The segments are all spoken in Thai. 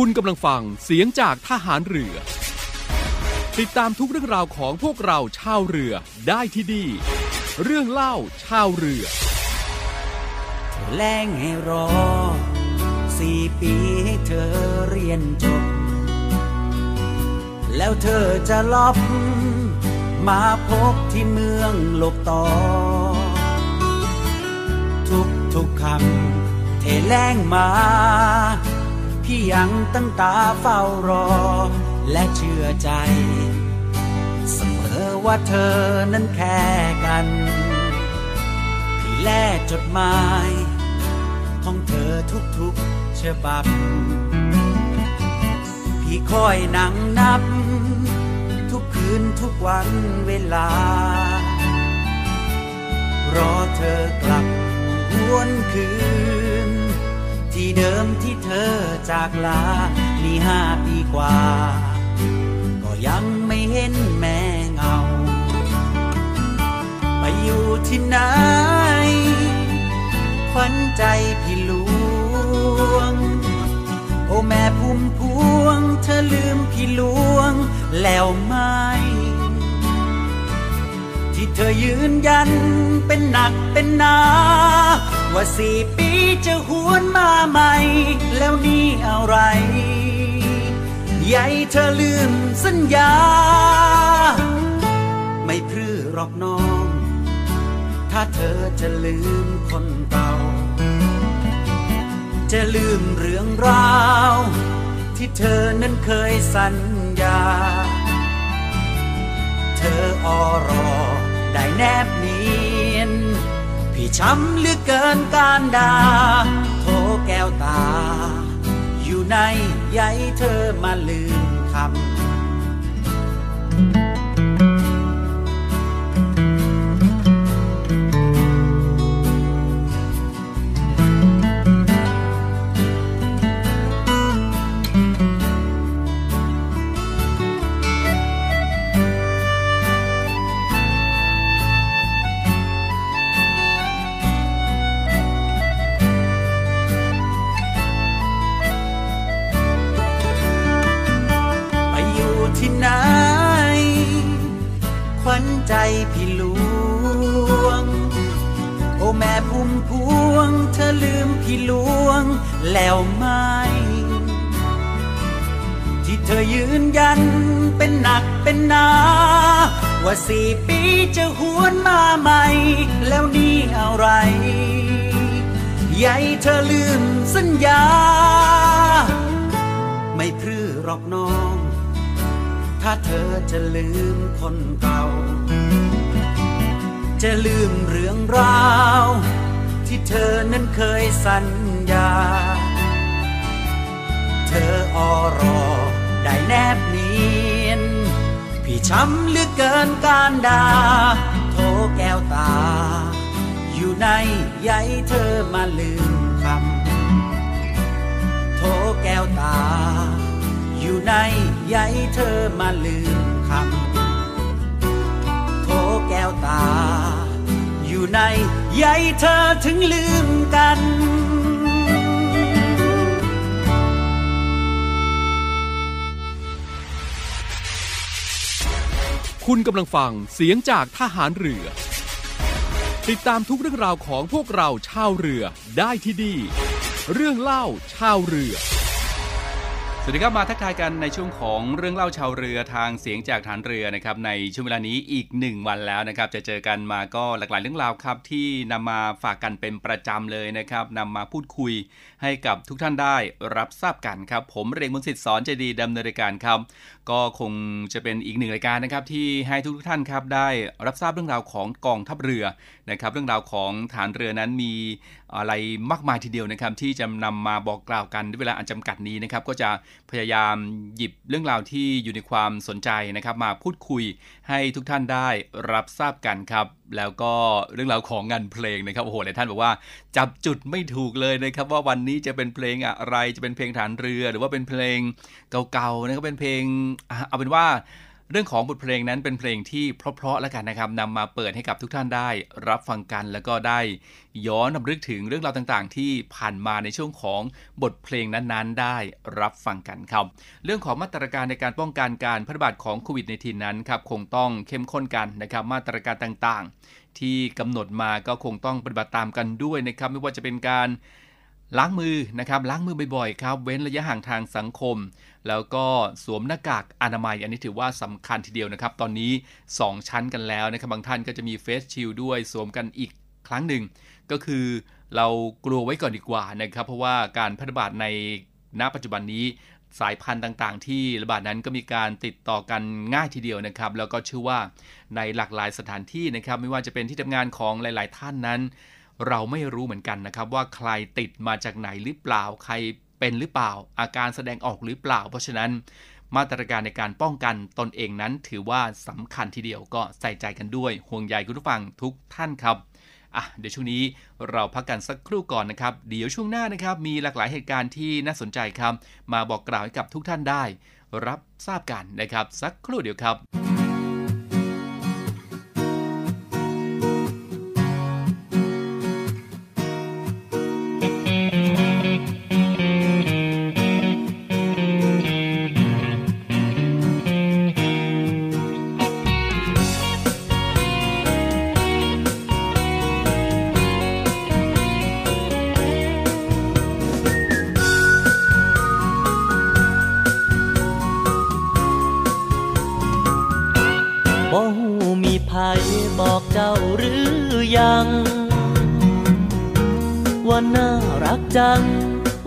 คุณกำลังฟังเสียงจากทหารเรือ ติดตามทุกเรื่องราวของพวกเราชาวเรือได้ที่นี่เรื่องเล่าชาวเรือแรงให้รอสี่ปีให้เธอเรียนจบ แล้วเธอจะลอบมาพบที่เมืองโลกต่อ ทุกทุกคำเทแรงมา พี่ยังตั้งตาเฝ้ารอ และเชื่อใจ เสมอว่าเธอนั้นแค่กัน พี่แลจดหมาย ของเธอทุกๆฉบับ พี่คอยนั่งนับ ทุกคืนทุกวันเวลา รอเธอกลับวนคืน ที่เดิมที่เธอจากลา มีห้าปีกว่า ก็ยังไม่เห็นแม่เงา ไปอยู่ที่ไหนขวัญใจพี่หลวง โอ้แม่พุ่มพวง เธอลืมพี่หลวง แล้วไหม ที่เธอยืนยันเป็นหนักเป็นหนา ว่าสี่ปีจะหวนมาใหม่ แล้วนี่อะไรใหญ่เธอลืมสัญญา ไม่พรือหรอกน้อง ถ้าเธอจะลืมคนเก่า จะลืมเรื่องราว ที่เธอนั้นเคยสัญญา เธออรอได้แนบนี ที่ช้ำเหลือเกินการดาโทแก้วตา อยู่ในใยเธอมาลืมคำ จะลืมเรื่องราว ที่เธอนั้นเคยสัญญา เธออรอได้แนบเนียน พี่ช้ำเหลือเกินการดาโทแก้วตา อยู่ในใยเธอมาลืมคำโทแก้วตา อยู่ในใยเธอมาลืมคำ แก้วตา อยู่ในใยเธอถึงลืมกันคุณกำลังฟังเสียงจากทหารเรือ ติดตามทุกเรื่องราวของพวกเราชาวเรือได้ที่นี่เรื่องเล่าชาวเรือ สวัสดีครับ มาทักทายกันในช่วงของเรื่องเล่าชาวเรือทางเสียงจากฐานเรือนะครับในช่วงเวลานี้อีกหนึ่งวันแล้วนะครับ จะเจอกันมาก็หลากหลายเรื่องราวครับที่นำมาฝากกันเป็นประจำเลยนะครับนำมาพูดคุยให้กับทุกท่านได้รับทราบกันครับ ผมเรงมนสิทธิ์สอนเจดีดำเนินรายการครับก็คงจะเป็นอีกหนึ่งรายการนะครับที่ให้ทุกท่านครับได้รับทราบเรื่องราวของกองทัพเรือนะครับ เรื่องราวของฐานเรือนั้นมีอะไรมากมายทีเดียวนะครับ ที่จะนำมาบอกกล่าวกันด้วยเวลาอันจำกัดนี้นะครับ ก็จะพยายามหยิบเรื่องราวที่อยู่ในความสนใจนะครับ มาพูดคุยให้ทุกท่านได้รับทราบกันครับ แล้วก็เรื่องราวของงานเพลงนะครับโอ้โหหลายท่านบอกว่า จับจุดไม่ถูกเลยนะครับว่าวันนี้จะเป็นเพลงอะไรจะเป็นเพลงฐานเรือ หรือว่าเป็นเพลงเก่าๆนะครับเป็นเพลงเอาเป็นว่าเรื่องของบทเพลงนั้นเป็นเพลงที่เพราะๆแล้วกันนะครับนำมาเปิดให้กับทุกท่านได้รับฟังกันแล้วก็ได้ย้อนนำลึกถึงเรื่องราวต่างๆ ที่ผ่านมาในช่วงของบทเพลงนั้นๆ ได้รับฟังกันครับ เรื่องของมาตรการในการป้องกันการแพร่ระบาดของโควิด -19 นั้นครับคงต้องเข้มข้นกันนะครับมาตรการต่างๆ ที่กำหนดมาก็คงต้องปฏิบัติตามกันด้วยนะครับ ไม่ว่าจะเป็นการล้างมือนะครับล้างมือบ่อยๆครับ เว้นระยะห่างทางสังคม แล้วก็สวมหน้ากากอนามัย อันนี้ถือว่าสำคัญทีเดียวนะครับ ตอนนี้ 2 ชั้นกันแล้วนะครับบางท่านก็จะมีเฟสชิลด้วยสวมกันอีกครั้งหนึ่ง ก็คือเรากลัวไว้ก่อนดีกว่านะครับ เพราะว่าการแพร่ระบาดในณปัจจุบันนี้ สายพันธุ์ต่างๆ ที่ระบาดนั้นก็มีการติดต่อกันง่ายทีเดียวนะครับ แล้วก็เชื่อว่าในหลากหลายสถานที่นะครับ ไม่ว่าจะเป็นที่ทำงานของหลาย ๆ ท่านนั้น เราไม่รู้เหมือนกันนะครับ ว่าใครติดมาจากไหนหรือเปล่าใครเป็นหรือเปล่า อาการแสดงออกหรือเปล่า เพราะฉะนั้นมาตรการในการป้องกันตนเองนั้นถือว่าสำคัญทีเดียวก็ใส่ใจกันด้วยห่วงใยคุณผู้ฟังทุกท่านครับ อะเดี๋ยวช่วงนี้เราพักกันสักครู่ก่อนนะครับ เดี๋ยวช่วงหน้านะครับ มีหลากหลายเหตุการณ์ที่น่าสนใจครับ มาบอกกล่าวให้กับทุกท่านได้ รับทราบกันนะครับ สักครู่เดียวครับ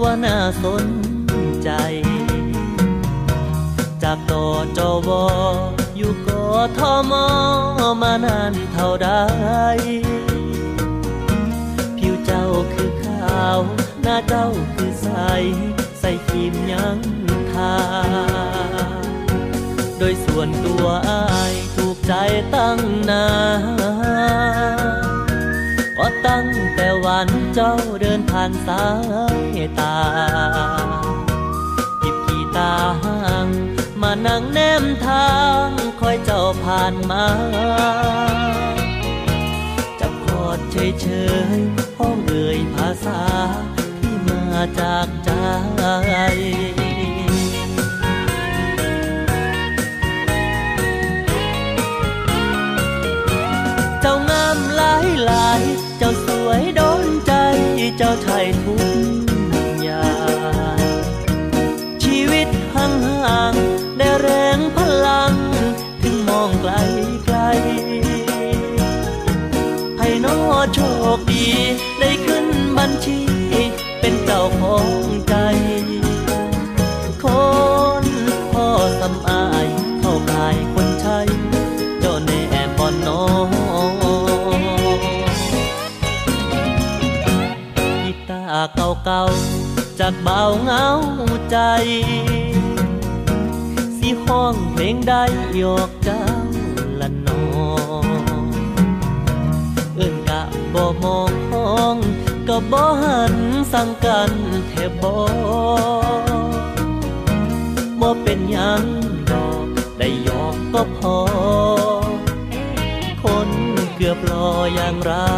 ว่าน่าสนใจ จากตจวอยู่กอทมมานานเท่าใดผิวเจ้าคือขาว หน้าเจ้าคือใส ใส่ครีมยังทา โดยส่วนตัวอายถูกใจตั้งนาน วันเจ้าเดินผ่านสายตาหยิบกีตาร์ห้างมานั่งแนมทางคอยเจ้าผ่านมา จับคอดเฉยๆห้องเอ่ยภาษาที่มาจากใจ เจ้าไทยทุกอย่างชีวิตห่างๆได้แรงพลัง ถึงมองไกลากเบาเหงาใจสิห้องเพลงใดหยอกเจ้าละนอเอิ้นกะบ่มองห้องก็บ่หันสั่งกันแทบบ่บ่เป็นหยังดอกได้หยอกก็พอ คนเกือบรออย่างเรา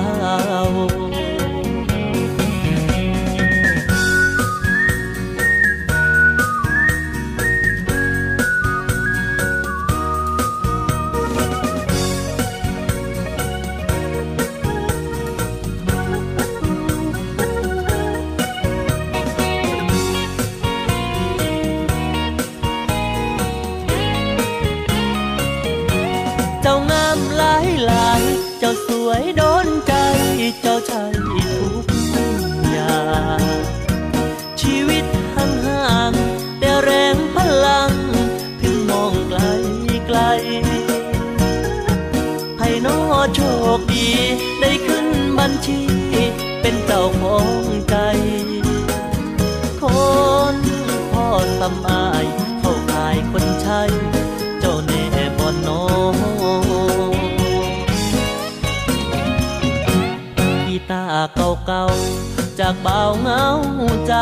โชคดี ได้ขึ้นบัญชี เป็นเจ้าของใจ คนพ่อสำอายเข้าขายคนใช้เจ้าแน่บ่นอกีตาเก่าๆ จากเบาเหงาใจ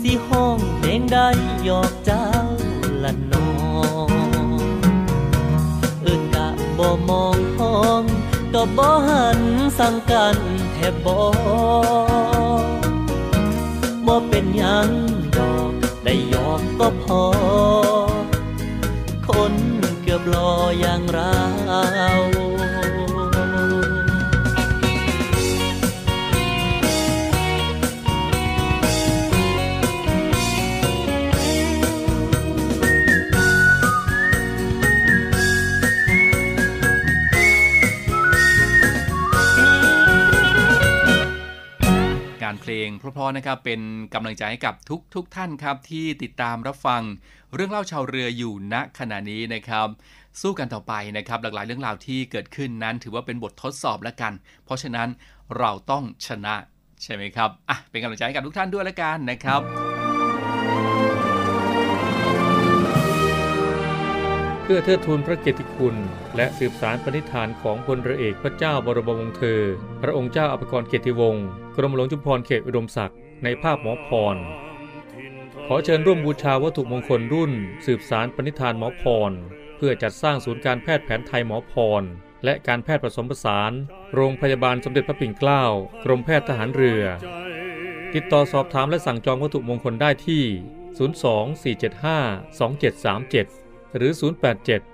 สิห้องเพลงใดหยอกเจ้าละนอ หอมก็บ่หันสั่งกันแทบบ่บ่เป็นยังดอกได้ยอมก็พอ คนเกือบรออย่างเรา เพลงเพราะๆนะครับเป็นกำลังใจให้กับทุกทกท่านครับที่ติดตามรับฟังเรื่องเล่าชาวเรืออยู่ณขณะนี้นะครับ สู้กันต่อไปนะครับ หลากหลายเรื่องราวที่เกิดขึ้นนั้น ถือว่าเป็นบททดสอบแล้วกัน เพราะฉะนั้นเราต้องชนะใช่ไหมครับอะเป็นกำลังใจให้กับทุกท่านด้วยแล้วกันนะครับเพื่อเทิดทูนพระเกียรติคุณ และสืบสารปณิธานของพลเรือเอกพระเจ้าบรมวงศ์เธอ พระองค์เจ้าอภิกรเกียรติวงศ์กรมหลวงจุฬาภรณ์เขตอุดมศักดิ์ในภาพหมอพร ขอเชิญร่วมบูชาวัตถุมงคลรุ่น สืบสารปณิธานหมอพร เพื่อจัดสร้างศูนย์การแพทย์แผนไทยหมอพร และการแพทย์ผสมผสาน โรงพยาบาลสมเด็จพระปิ่นเกล้ากรมแพทย์ทหารเรือ ติดต่อสอบถามและสั่งจองวัตถุมงคลได้ที่ 024752737 หรือ 087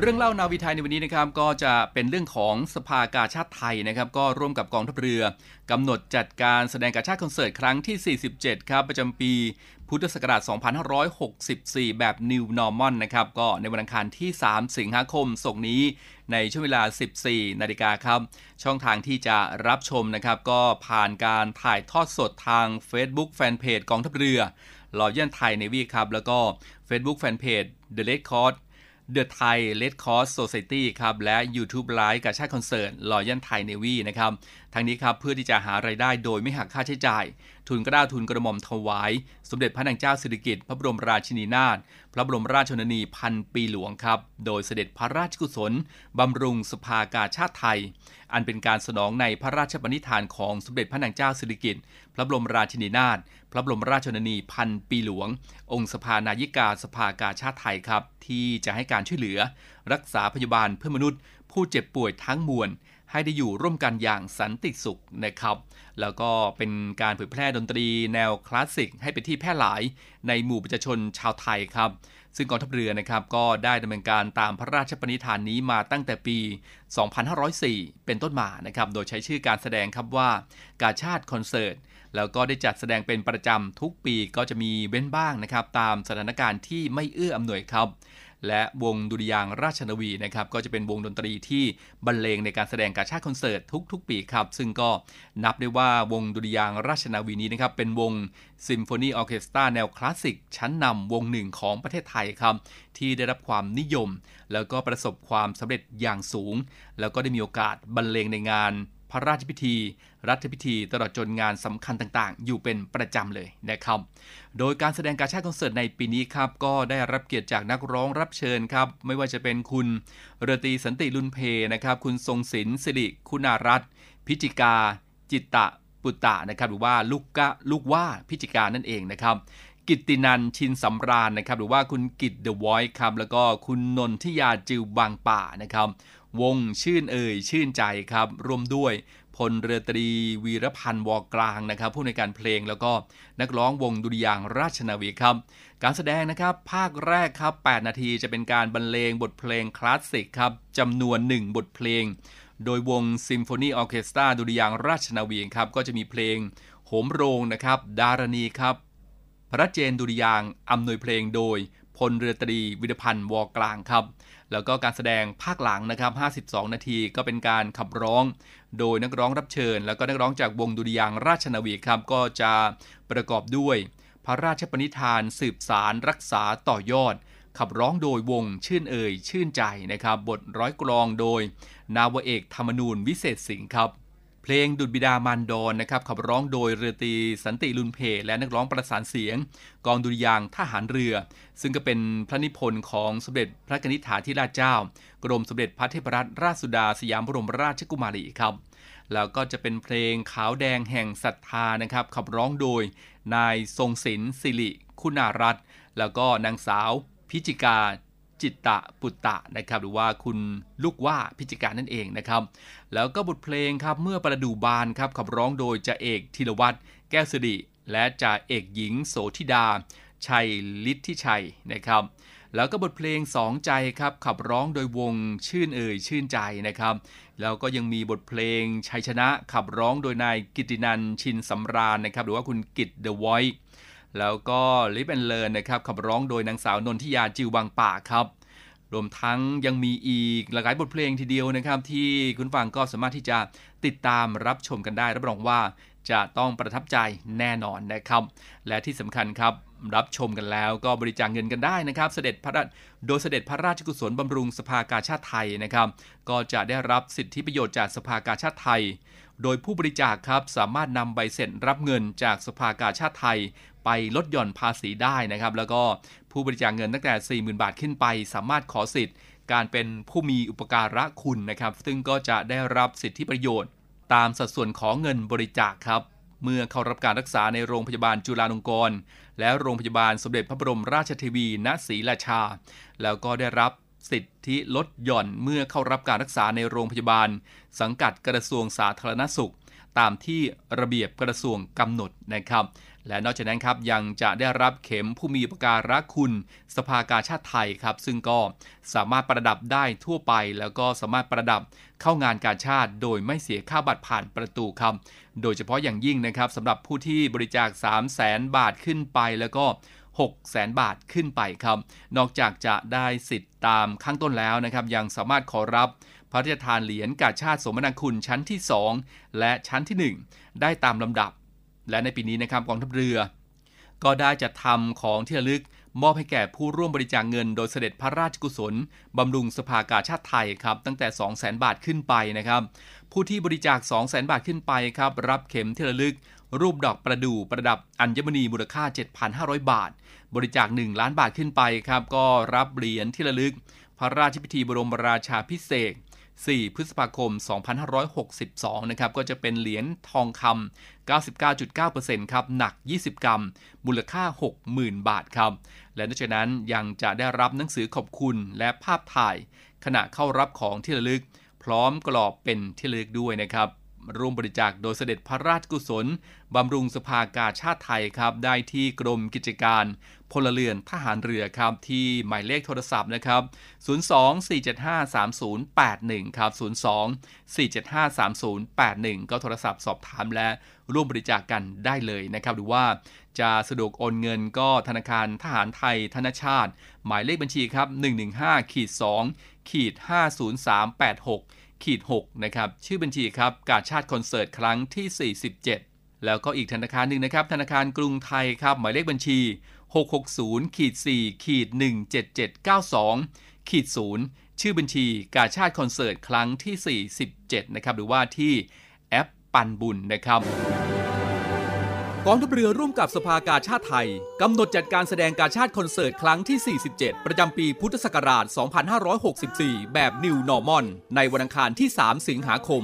เรื่องเล่านาวิไทยในวันนี้นะครับก็จะเป็นเรื่องของสภากาชาติไทยนะครับก็ร่วมกับกองทัพเรือกำหนดจัดการแสดงกาชาติคอนเสิร์ตครั้งที่ 47 ครับ ประจำปีพุทธศักราช 2564 แบบ New Normal นะครับก็ในวันอังคารที่ 3 สิงหาคมศกนี้ในช่วงเวลา 14 นาฬิกาครับ ช่องทางที่จะรับชมนะครับ ก็ผ่านการถ่ายทอดสดทาง Facebook Fanpage กองทัพเรือลอยยันไทยในวีครับ แล้วก็ Facebook Fanpage The Red Cross The Thai Red Cross Society ครับและ YouTube Live กับชาติคอนเสิร์ตลอยันไทยเนวีนะครับทั้งนี้ครับเพื่อที่จะหาไรายได้โดยไม่หักค่าใช้จ่าย ทุนกระด้าทุนกระหม่อมถวาย สมเด็จพระนางเจ้าสิริกิติ์พระบรมราชินีนาถพระบรมราชชนนีพันปีหลวงครับ โดยเสด็จพระราชกุศล บำรุงสภากาชาติไทย อันเป็นการสนองในพระราชปณิธานของสมเด็จพระนางเจ้าสิริกิติ์พระบรมราชินีนาถพระบรมราชชนนีพันปีหลวง องค์สภานายิกาสภากาชาติไทยครับ ที่จะให้การช่วยเหลือ รักษาพยาบาลเพื่อมนุษย์ ผู้เจ็บป่วยทั้งมวล ให้ได้อยู่ร่วมกันอย่างสันติสุขนะครับ แล้วก็เป็นการเผยแพร่ดนตรีแนวคลาสสิกให้เป็นที่แพร่หลายในหมู่ประชาชนชาวไทยครับ ซึ่งกองทัพเรือนะครับก็ได้ดำเนินการตามพระราชปณิธานนี้มาตั้งแต่ปี 2504 เป็นต้นมานะครับ โดยใช้ชื่อการแสดงครับว่ากาชาดคอนเสิร์ตแล้วก็ได้จัดแสดงเป็นประจำทุกปีก็จะมีเว้นบ้างนะครับ ตามสถานการณ์ที่ไม่เอื้ออำนวยครับ และวงดุริยางค์ราชนาวีนะครับก็จะเป็นวงดนตรีที่บรรเลงในการแสดงกาชาดคอนเสิร์ตทุก ๆ ปีครับ ซึ่งก็นับได้ว่าวงดุริยางค์ราชนาวีนี้นะครับเป็นวงซิมโฟนีออเคสตราแนวคลาสสิกชั้นนำวงหนึ่งของประเทศไทยครับ ที่ได้รับความนิยม แล้วก็ประสบความสำเร็จอย่างสูง แล้วก็ได้มีโอกาสบรรเลงในงาน พระราชพิธี รัฐพิธี ตลอดจนงานสำคัญต่างๆ อยู่เป็นประจำเลยนะครับ โดยการแสดงการชาติคอนเสิร์ตในปีนี้ครับก็ได้รับเกียรติจากนักร้องรับเชิญครับ ไม่ว่าจะเป็นคุณเรตีสันติลุนเผ่นะครับ คุณทรงศิลป์สิริคุณารัตพิจิกา จิตตะปุตตะนะครับหรือว่าลูกกะลูกหว้าพิจิกานั่นเองนะครับกิตตินันท์ ชินสำราญนะครับหรือว่าคุณกิตเดอะวอยครับแล้วก็คุณนนทิยาจิวบางป่านะครับ วงชื่นเอ่ยชื่นใจครับร่วมด้วยพลเรือตรีวีรพันธ์วอกลางนะครับ ผู้ในการเพลงแล้วก็นักร้องวงดุริยางราชนาวีครับ การแสดงนะครับภาคแรกครับ 8 นาทีจะเป็นการบรรเลงบทเพลงคลาสสิกครับจำนวน 1 บทเพลง โดยวงซิมโฟนีออเคสตราดุริยางราชนาวีครับ ก็จะมีเพลงโหมโรงนะครับ ดารณีครับ พระเจนดุริยางอำนวยเพลงโดยพลเรือตรีวิรพันธ์วอกลางครับ แล้วก็การแสดงภาคหลังนะครับ 52 นาทีก็เป็นการขับร้อง โดยนักร้องรับเชิญ แล้วก็นักร้องจากวงดุริยางราชนาวีครับก็จะประกอบด้วย พระราชปณิธานสืบสารรักษาต่อยอด ขับร้องโดยวงชื่นเอ่ยชื่นใจนะครับ บทร้อยกลองโดย นาวเอกธรรมนูญวิเศษสิงห์ครับ เพลงดุดบิดามานดอนนะครับขับร้องโดยเรือตีสันติลุนเพและนักร้องประสานเสียง กองดุริยางทหารเรือ ซึ่งก็เป็นพระนิพนธ์ของสมเด็จพระกนิษฐาธิราชเจ้า กรมสมเด็จพระเทพรัตนราชสุดาสยามบรมราชกุมารีครับแล้วก็จะเป็นเพลงขาวแดงแห่งศรัทธานะครับขับร้องโดย นายทรงศิลป์สิริคุณารัตน์แล้วก็นางสาวพิจิกา จิตตะปุตตะนะครับหรือว่าคุณลูกว่าพิจิการนั่นเองนะครับ แล้วก็บทเพลงครับเมื่อประดู่บานครับขับร้องโดยจ่าเอกธีรวัตรแก้วสิริและจ่าเอกหญิงโสธิดา ชัยฤทธิชัยนะครับ แล้วก็บทเพลงสองใจครับขับร้องโดยวงชื่นเอ่ยชื่นใจนะครับ แล้วก็ยังมีบทเพลงชัยชนะขับร้องโดยนายกิตตินันท์ ชินสำราญนะครับหรือว่าคุณกิตเดอะไวท์ แล้วก็ Live and Learn นะครับขับร้องโดยนางสาวนนทิยาจิวบางป่าครับ รวมทั้งยังมีอีกหลากหลายบทเพลงทีเดียวนะครับ ที่คุณฟังก็สามารถที่จะติดตามรับชมกันได้ รับรองว่าจะต้องประทับใจแน่นอนนะครับ และที่สำคัญครับรับชมกันแล้วก็บริจาคเงินกันได้นะครับ เสด็จพระราชโดยเสด็จพระราชกุศลบำรุงสภากาชาติไทยนะครับ ก็จะได้รับสิทธิประโยชน์จากสภากาชาติไทย โดยผู้บริจาคครับสามารถนำใบเสร็จรับเงินจากสภากาชาติไทย ไปลดหย่อนภาษีได้นะครับ แล้วก็ผู้บริจาคเงินตั้งแต่ 40,000 บาทขึ้นไป สามารถขอสิทธิ์ การเป็นผู้มีอุปการะคุณนะครับ ซึ่งก็จะได้รับสิทธิประโยชน์ ตามสัดส่วนของเงินบริจาคครับ เมื่อเข้ารับการรักษาในโรงพยาบาลจุฬาลงกรณ์และโรงพยาบาลสมเด็จพระบรมราชเทวีณศรีราชา แล้วก็ได้รับ สิทธิลดหย่อนเมื่อเข้ารับการรักษาในโรงพยาบาล สังกัดกระทรวงสาธารณสุข ตามที่ระเบียบกระทรวงกำหนดนะครับ และนอกจากนั้นครับยังจะได้รับเข็มผู้มีอุปการะคุณ สภากาชาติไทยครับ ซึ่งก็สามารถประดับได้ทั่วไป แล้วก็สามารถประดับเข้างานการชาติ โดยไม่เสียค่าบัตรผ่านประตูครับ โดยเฉพาะอย่างยิ่งนะครับสำหรับผู้ที่บริจาค 3 0 0แสนบาทขึ้นไปแล้วก็ 6แสนบาทขึ้นไปครับ นอกจากจะได้สิทธิ์ตามข้างต้นแล้วนะครับ ยังสามารถขอรับพระราชทานเหรียญกาชาติสมนาคุณชั้นที่ 2 และชั้นที่ 1 ได้ตามลำดับ และในปีนี้นะครับกองทัพเรือ ก็ได้จัดทำของที่ระลึกมอบให้แก่ผู้ร่วมบริจาคเงินโดยเสด็จพระราชกุศล บำรุงสภากาชาติไทยครับ ตั้งแต่ 2 0 0แสนบาทขึ้นไปนะครับ ผู้ที่บริจาค 2 0 0แสนบาทขึ้นไปครับ รับเข็มที่ระลึก รูปดอกประดู่ประดับอัญมณีมูลค่า 7,500 บาท บริจาค 1 ล้านบาทขึ้นไปครับ ก็รับเหรียญที่ระลึก พระราชพิธีบรมราชาพิเศษ4 พฤษภาคม 2562 นะครับ ก็จะเป็นเหรียญทองคำ 99.9%ครับ หนัก 20 กรัม มูลค่า 60,000 บาทครับ และนอกจากนั้นยังจะได้รับหนังสือขอบคุณและภาพถ่าย ขณะเข้ารับของที่ระลึก พร้อมกรอบเป็นที่ระลึกด้วยนะครับ ร่วมบริจาคโดยเสด็จพระราชกุศล บำรุงสภากาชาติไทยครับ ได้ที่กรมกิจการ พลเรือนทหารเรือครับ ที่หมายเลขโทรศัพท์นะครับ 02-475-3081 ครับ 02-475-3081 ก็โทรศัพท์สอบถามและร่วมบริจาคกกันได้เลยนะครับ หรือว่าจะสะดวกโอนเงินก็ธนาคารทหารไทยธนชาติ หมายเลขบัญชีครับ 115ขีด2ขีด50386 ขีด6นะครับชื่อบัญชีครับกาชาติคอนเสิร์ตครั้งที่ 47 แล้วก็อีกธนาคารหนึ่งนะครับ ธนาคารกรุงไทยครับ หมายเลขบัญชี 660ขีด4ขีด17792ขีด0ชื่อบัญชีกาชาติคอนเสิร์ตครั้งที่ 47 นะครับ หรือว่าที่แอปปันบุญนะครับ กองทัพเรือร่วมกับสภากาชาติไทย กำหนดจัดการแสดงกาชาติคอนเสิร์ตครั้งที่ 47 ประจำปีพุทธศักราช 2564 แบบ New Normal ในวันอังคารที่ 3 สิงหาคม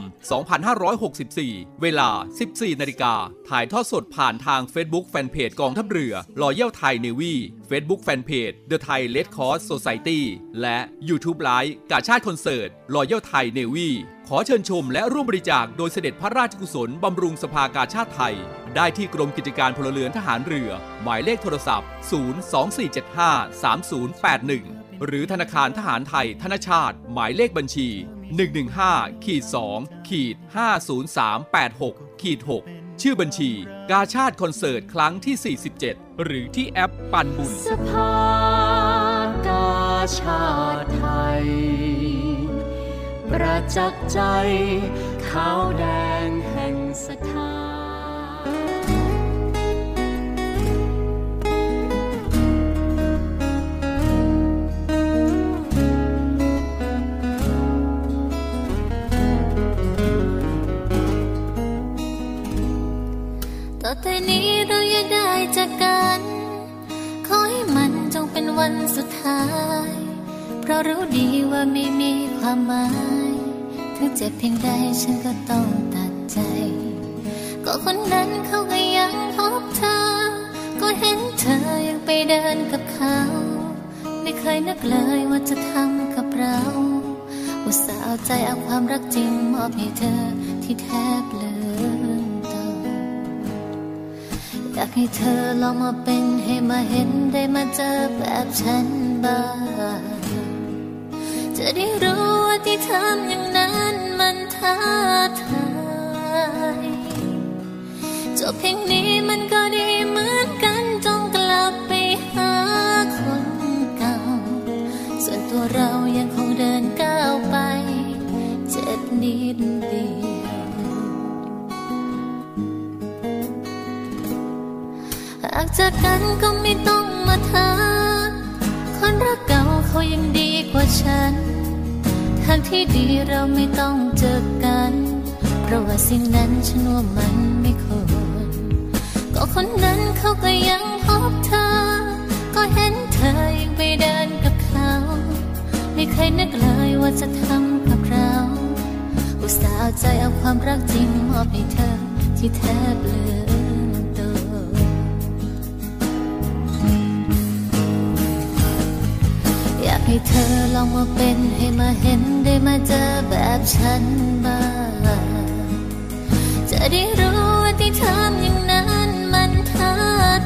2564 เวลา 14 นาฬิกา ถ่ายทอดสดผ่านทาง Facebook Fanpage กองทัพเรือ Royal Thai Navy Facebook Fanpage The Thai Red Cross Society และ YouTube Live กาชาติคอนเสิร์ต Royal Thai Navy ขอเชิญชมและร่วมบริจาคโดยเสด็จพระราชกุศลบำรุงสภากาชาติไทย ได้ที่กรมกิจการพลเรือนทหารเรือ หมายเลขโทรศัพท์ 024753081 หรือธนาคารทหารไทย ธนชาติ หมายเลขบัญชี 115ขีด2ขีด50386ขีด6ชื่อบัญชี กาชาติคอนเสิร์ตครั้งที่ 47 หรือที่แอปปันบุญสภากาชาติไทย ประจักษ์ใจขาวแดงแห่งศรัทธา ต่อแต่นี้เราอย่าได้จากกัน ขอให้มันจงเป็นวันสุดท้าย เพราะรู้ดีว่าไม่มีความหมาย ถึงเจ็บเพียงใดฉันก็ต้องตัดใจ ก็คนนั้นเขาก็ยังพบเธอ ก็เห็นเธอยังไปเดินกับเขา ไม่เคยนึกเลยว่าจะทำกับเรา อุตส่าห์เอาใจเอาความรักจริงมอบให้เธอที่แทบเลืม อยากให้เธอลองมาเป็นให้มาเห็นได้มาเจอแบบฉันบ้างจะได้รู้ว่าที่ทำอย่างนั้นมันท้าทายจบเพียงนี้มันก็ดีเหมือนกันจงกลับไปหาคนเก่า ส่วนตัวเรายังคงเดินก้าวไป เจ็บนิดเดียวากจากกันก็ไม่ต้องมาถามคนรักเก่าเขายังดีกว่าฉัน ทางที่ดีเราไม่ต้องเจอกัน เพราะว่าสิ่งนั้นฉันว่ามันไม่ควร ก็คนนั้นเขาก็ยังพบเธอ ก็เห็นเธอยังไปเดินกับเขา ไม่เคยนึกเลยว่าจะทำกับเรา อุตส่าห์ใจเอาความรักจริงมอบให้เธอที่แทบลืม ให้เธอลองมาเป็นให้มาเห็นได้มาเจอแบบฉันบ้างจะได้รู้ว่าที่ทำอย่างนั้นมันท้า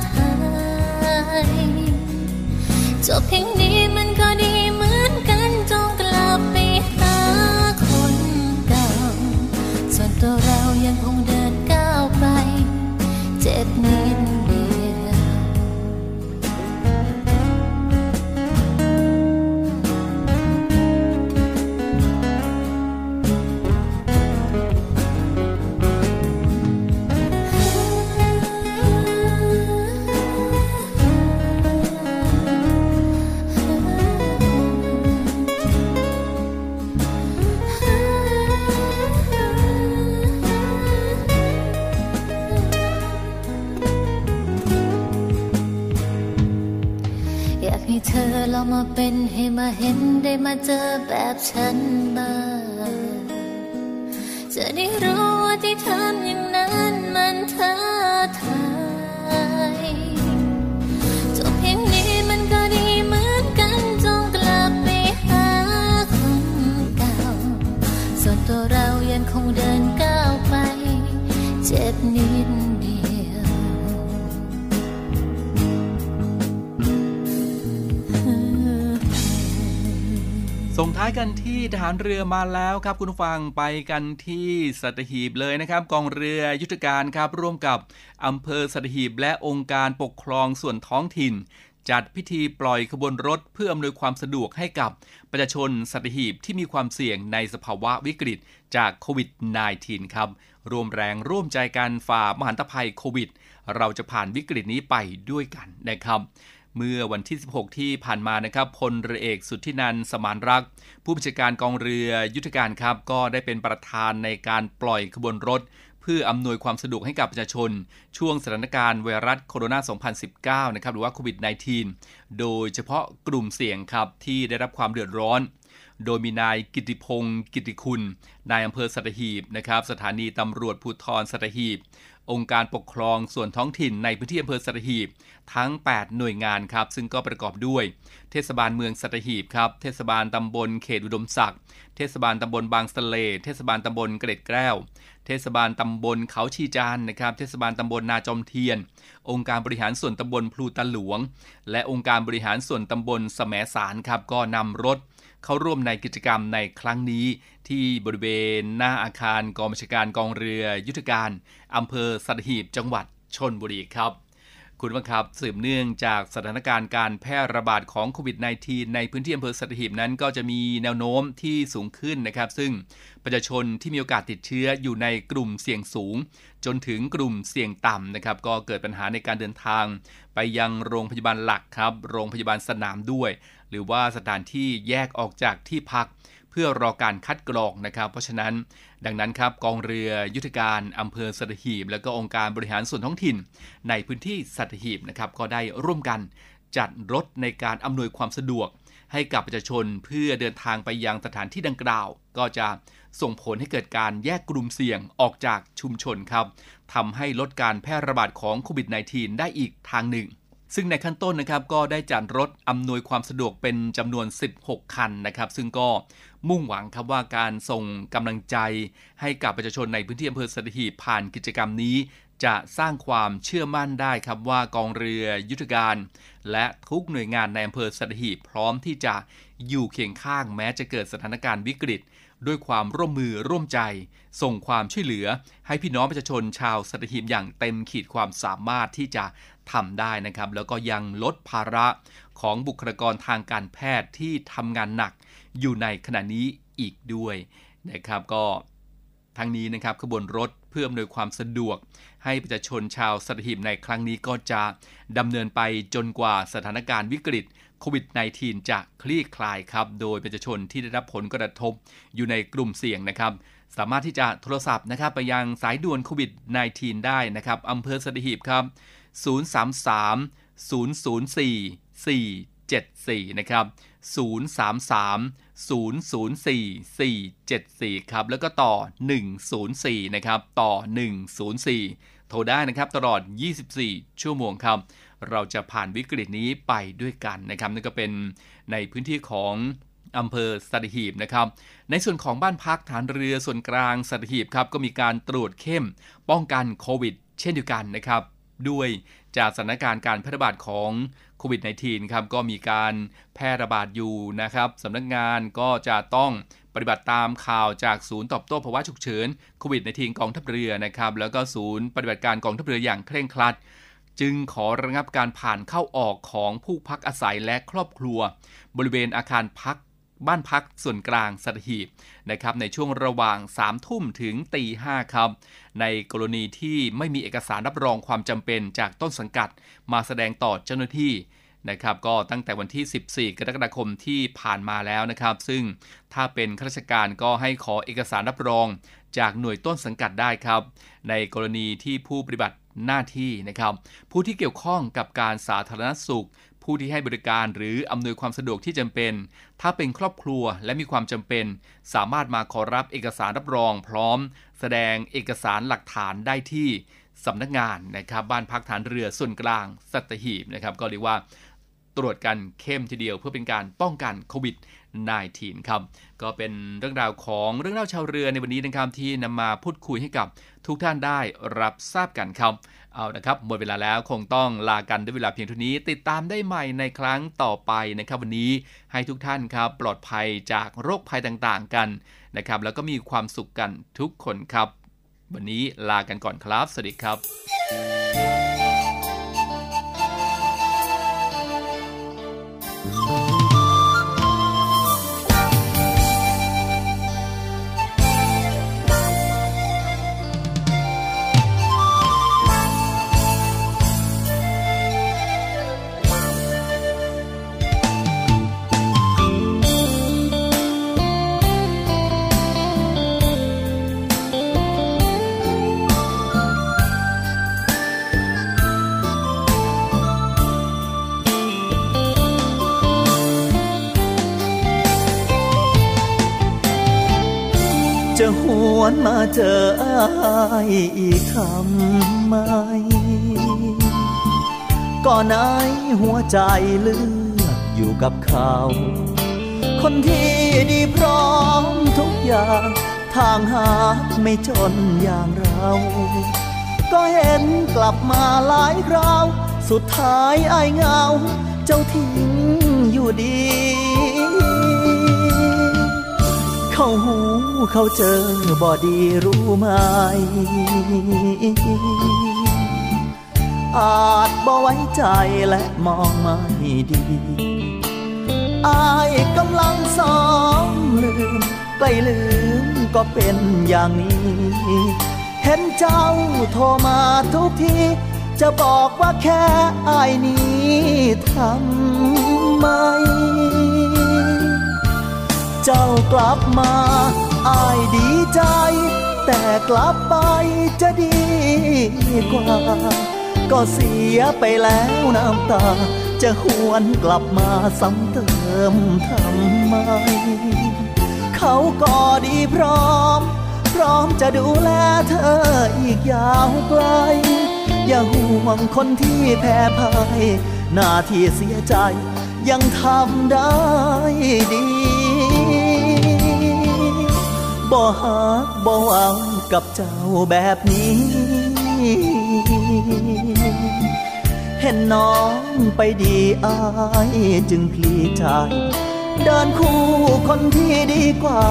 ทายจบเพียงนี้ ได้มาเจอแบบฉันบ้างจะได้รู้ว่าที่ทำอย่างนั้นมันทำ ส่งท้ายกันที่ทหารเรือมาแล้วครับคุณผู้ฟังไปกันที่สัตหีบเลยนะครับ กองเรือยุทธการครับร่วมกับอำเภอสัตหีบและองค์การปกครองส่วนท้องถิ่น จัดพิธีปล่อยขบวนรถเพื่ออำนวยความสะดวกให้กับประชาชนสัตหีบที่มีความเสี่ยงในสภาวะวิกฤตจากโควิด -19 ครับรวมแรงร่วมใจกันฝ่ามหันตภัยโควิด เราจะผ่านวิกฤตนี้ไปด้วยกันนะครับ เมื่อวันที่ 16 ที่ผ่านมานะครับพลเรือเอกสุทธินันสมานรัก ผู้บัญชาการกองเรือยุทธการครับ ก็ได้เป็นประธานในการปล่อยขบวนรถเพื่อพื่ออำนวยความสะดวกให้กับประชาชน ช่วงสถานการณ์ไวรัสโคโรนา 2019 นะครับหรือว่าโควิด -19 โดยเฉพาะกลุ่มเสี่ยงครับที่ได้รับความเดือดร้อนโดยมีนายกิติพงศ์กิติคุณ นายอำเภอสัตหีบนะครับ สถานีตำรวจภูธรสัตหีบ องค์การปกครองส่วนท้องถิ่นในพื้นที่อำเภอสัตหีบทั้ง 8 หน่วยงานครับ ซึ่งก็ประกอบด้วย เทศบาลเมืองสัตหีบครับ เทศบาลตำบลเขตอุดมศักดิ์เทศบาลตำบลบางสะเล เทศบาลตำบลเกร็ดแก้ว เทศบาลตำบลเขาชีจานนะครับ เทศบาลตำบลนาจอมเทียน องค์การบริหารส่วนตำบลพลูตาหลวง และองค์การบริหารส่วนตำบลสมสารครับก็นำรถ เข้าร่วมในกิจกรรมในครั้งนี้ ที่บริเวณหน้าอาคารกองบัญชาการกองเรือยุทธการอำเภอสัตหีบจังหวัดชนบุรีครับ คุณผู้ครับสืบเนื่องจากสถานการณ์การแพร่ระบาดของโควิด -19 ในพื้นที่อำเภอสัตหีบนั้นก็จะมีแนวโน้มที่สูงขึ้นนะครับ ซึ่งประชาชนที่มีโอกาสติดเชื้ออยู่ในกลุ่มเสี่ยงสูง จนถึงกลุ่มเสี่ยงต่ำนะครับ ก็เกิดปัญหาในการเดินทาง ไปยังโรงพยาบาลหลักครับ โรงพยาบาลสนามด้วย หรือว่าสถานที่แยกออกจากที่พัก เพื่อรอการคัดกรองนะครับ เพราะฉะนั้นดังนั้นครับกองเรือยุทธการอำเภอสัตหีบ และก็องค์การบริหารส่วนท้องถิ่น ในพื้นที่สัตหีบนะครับก็ได้ร่วมกันจัดรถในการอำนวยความสะดวกให้กับประชาชนเพื่อเดินทางไปยังสถานที่ดังกล่าว ก็จะส่งผลให้เกิดการแยกกลุ่มเสี่ยงออกจากชุมชนครับทำให้ลดการแพร่ระบาดของโควิด -19 ได้อีกทางหนึ่ง ซึ่งในขั้นต้นนะครับก็ได้จัดรถอำนวยความสะดวกเป็นจำนวน 16 คันนะครับซึ่งก็มุ่งหวังครับว่าการส่งกำลังใจให้กับประชาชนในพื้นที่อำเภอสัตหีบผ่านกิจกรรมนี้ จะสร้างความเชื่อมั่นได้ครับว่ากองเรือยุทธการ และทุกหน่วยงานในอำเภอสัตหีบพร้อมที่จะอยู่เคียงข้างแม้จะเกิดสถานการณ์วิกฤตด้วยความร่วมมือร่วมใจ ส่งความช่วยเหลือ ให้พี่น้องประชาชนชาวสัตหีบอย่างเต็มขีดความสามารถที่จะ ทำได้นะครับ แล้วก็ยังลดภาระของบุคลากรทางการแพทย์ที่ทำงานหนักอยู่ในขณะนี้อีกด้วยนะครับก็ทั้งนี้นะครับขบวนรถเพื่ออำนวยความสะดวก ให้ประชาชนชาวสัตหีบในครั้งนี้ก็จะดำเนินไปจนกว่าสถานการณ์วิกฤตโควิด -19 จะคลี่คลายครับ โดยประชาชนที่ได้รับผลกระทบอยู่ในกลุ่มเสี่ยงนะครับ สามารถที่จะโทรศัพท์นะครับไปยังสายด่วนโควิด -19 ได้นะครับอำเภอสัตหีบครับ 033 004 474 นะครับ 033 004 474 ครับ แล้วก็ต่อ 104 นะครับ ต่อ 104 โทรได้นะครับ ตลอด 24 ชั่วโมงครับ เราจะผ่านวิกฤตนี้ไปด้วยกันนะครับนั่นก็เป็นในพื้นที่ของอำเภอสัตหีบนะครับ ในส่วนของบ้านพักฐานเรือส่วนกลางสัตหีบครับ ก็มีการตรวจเข้มป้องกันโควิด เช่นเดียวกันนะครับ ด้วยจากสถานการณ์การแพร่ระบาดของโควิด -19 ครับก็มีการแพร่ระบาดอยู่นะครับสำนักงานก็จะต้องปฏิบัติตามข่าวจากศูนย์ตอบโต้ภาวะฉุกเฉินโควิด -19 กองทัพเรือนะครับแล้วก็ศูนย์ปฏิบัติการกองทัพเรืออย่างเคร่งครัด จึงขอระงับการผ่านเข้าออกของผู้พักอาศัยและครอบครัว บริเวณอาคารพักบ้านพักส่วนกลางสัตหีบนะครับในช่วงระหว่าง 3 ทุ่มถึงตีห้าครับ ในกรณีที่ไม่มีเอกสารรับรองความจำเป็นจากต้นสังกัด มาแสดงต่อเจ้าหน้าที่นะครับก็ตั้งแต่วันที่ 14 กรกฎาคมที่ผ่านมาแล้วนะครับ ซึ่งถ้าเป็นข้าราชการก็ให้ขอเอกสารรับรอง จากหน่วยต้นสังกัดได้ครับ ในกรณีที่ผู้ปฏิบัติหน้าที่นะครับ ผู้ที่เกี่ยวข้องกับการสาธารณสุข ผู้ที่ให้บริการหรืออำนวยความสะดวกที่จำเป็น ถ้าเป็นครอบครัวและมีความจำเป็น สามารถมาขอรับเอกสารรับรองพร้อม แสดงเอกสารหลักฐานได้ที่สำนักงานนะครับบ้านพักฐานเรือส่วนกลางสัตหีบนะครับก็เรียกว่าตรวจกันเข้มทีเดียวเพื่อเป็นการป้องกันโควิด -19 ครับ ก็เป็นเรื่องราวของเรื่องเล่าชาวเรือในวันนี้นะครับที่นำมาพูดคุยให้กับทุกท่านได้รับทราบกันครับ เอานะครับ หมดเวลาแล้วคงต้องลากันด้วยเวลาเพียงเท่านี้ ติดตามได้ใหม่ในครั้งต่อไปนะครับวันนี้ให้ทุกท่านครับปลอดภัยจากโรคภัยต่างๆกันนะครับแล้วก็มีความสุขกันทุกคนครับ วันนี้ลากันก่อนครับ สวัสดีครับ หวนมาเจออายอีกทำไม ก่อนไหนหัวใจเลือกอยู่กับเขา คนที่ดีพร้อมทุกอย่าง ทางหาไม่จนอย่างเรา ก็เห็นกลับมาหลายคราว สุดท้ายไอ้เงา เจ้าทิ้งอยู่ดี เขาเจอบอดีรู้ไหม อาจบ่ไว้ใจและมองไม่ดี อายกำลังสองลืมใกล้ลืมก็เป็นอย่างนี้ เห็นเจ้าโทรมาทุกที จะบอกว่าแค่อายนี้ทำไม เจ้ากลับมา อายดีใจ แต่กลับไปจะดีกว่า ก็เสียไปแล้วน้ำตา จะหวนกลับมาซ้ำเติมทำไม เขาก็ดีพร้อม พร้อมจะดูแลเธออีกยาวไกล อย่าห่วงคนที่แพ้พ่ายหน้าที่เสียใจยังทำได้ดี บ่ฮักบ่เอากับเจ้าแบบนี้ เห็นน้องไปดีอายจึงพลีใจ เดินคู่คนที่ดีกว่า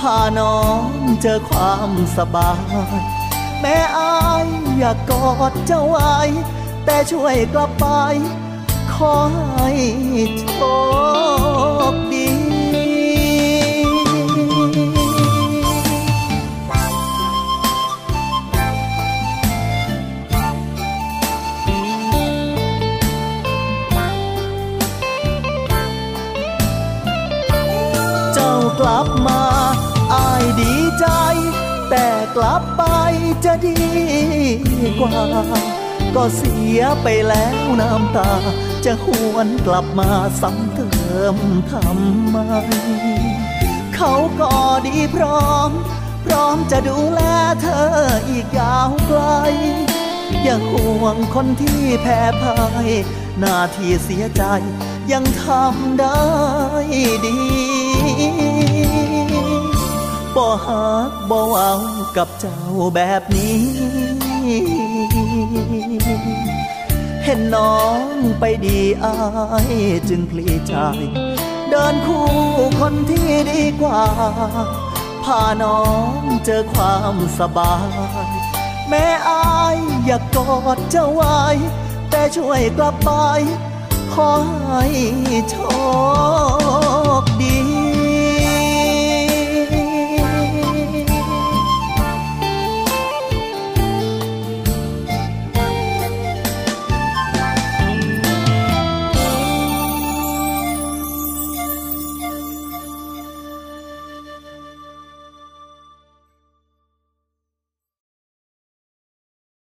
พาน้องเจอความสบาย แม่อายอยากกอดเจ้าไว้ แต่ช่วยกลับไป ขอให้โชค กลับมาอายดีใจ แต่กลับไปจะดีกว่า ก็เสียไปแล้วน้ำตา จะหวนกลับมาซ้ำเติมทำไม เขาก็ดีพร้อม พร้อมจะดูแลเธออีกยาวไกล อย่าห่วงคนที่แพ้พ่ายหน้าที่เสียใจยังทำได้ดี บ่ฮักบ่เอากับเจ้าแบบนี้ เห็นน้องไปดีอายจึงพลีใจ เดินคู่คนที่ดีกว่า พาน้องเจอความสบาย แม่อายอยากกอดเจ้าไว้ แต่ช่วยกลับไปขอให้โชค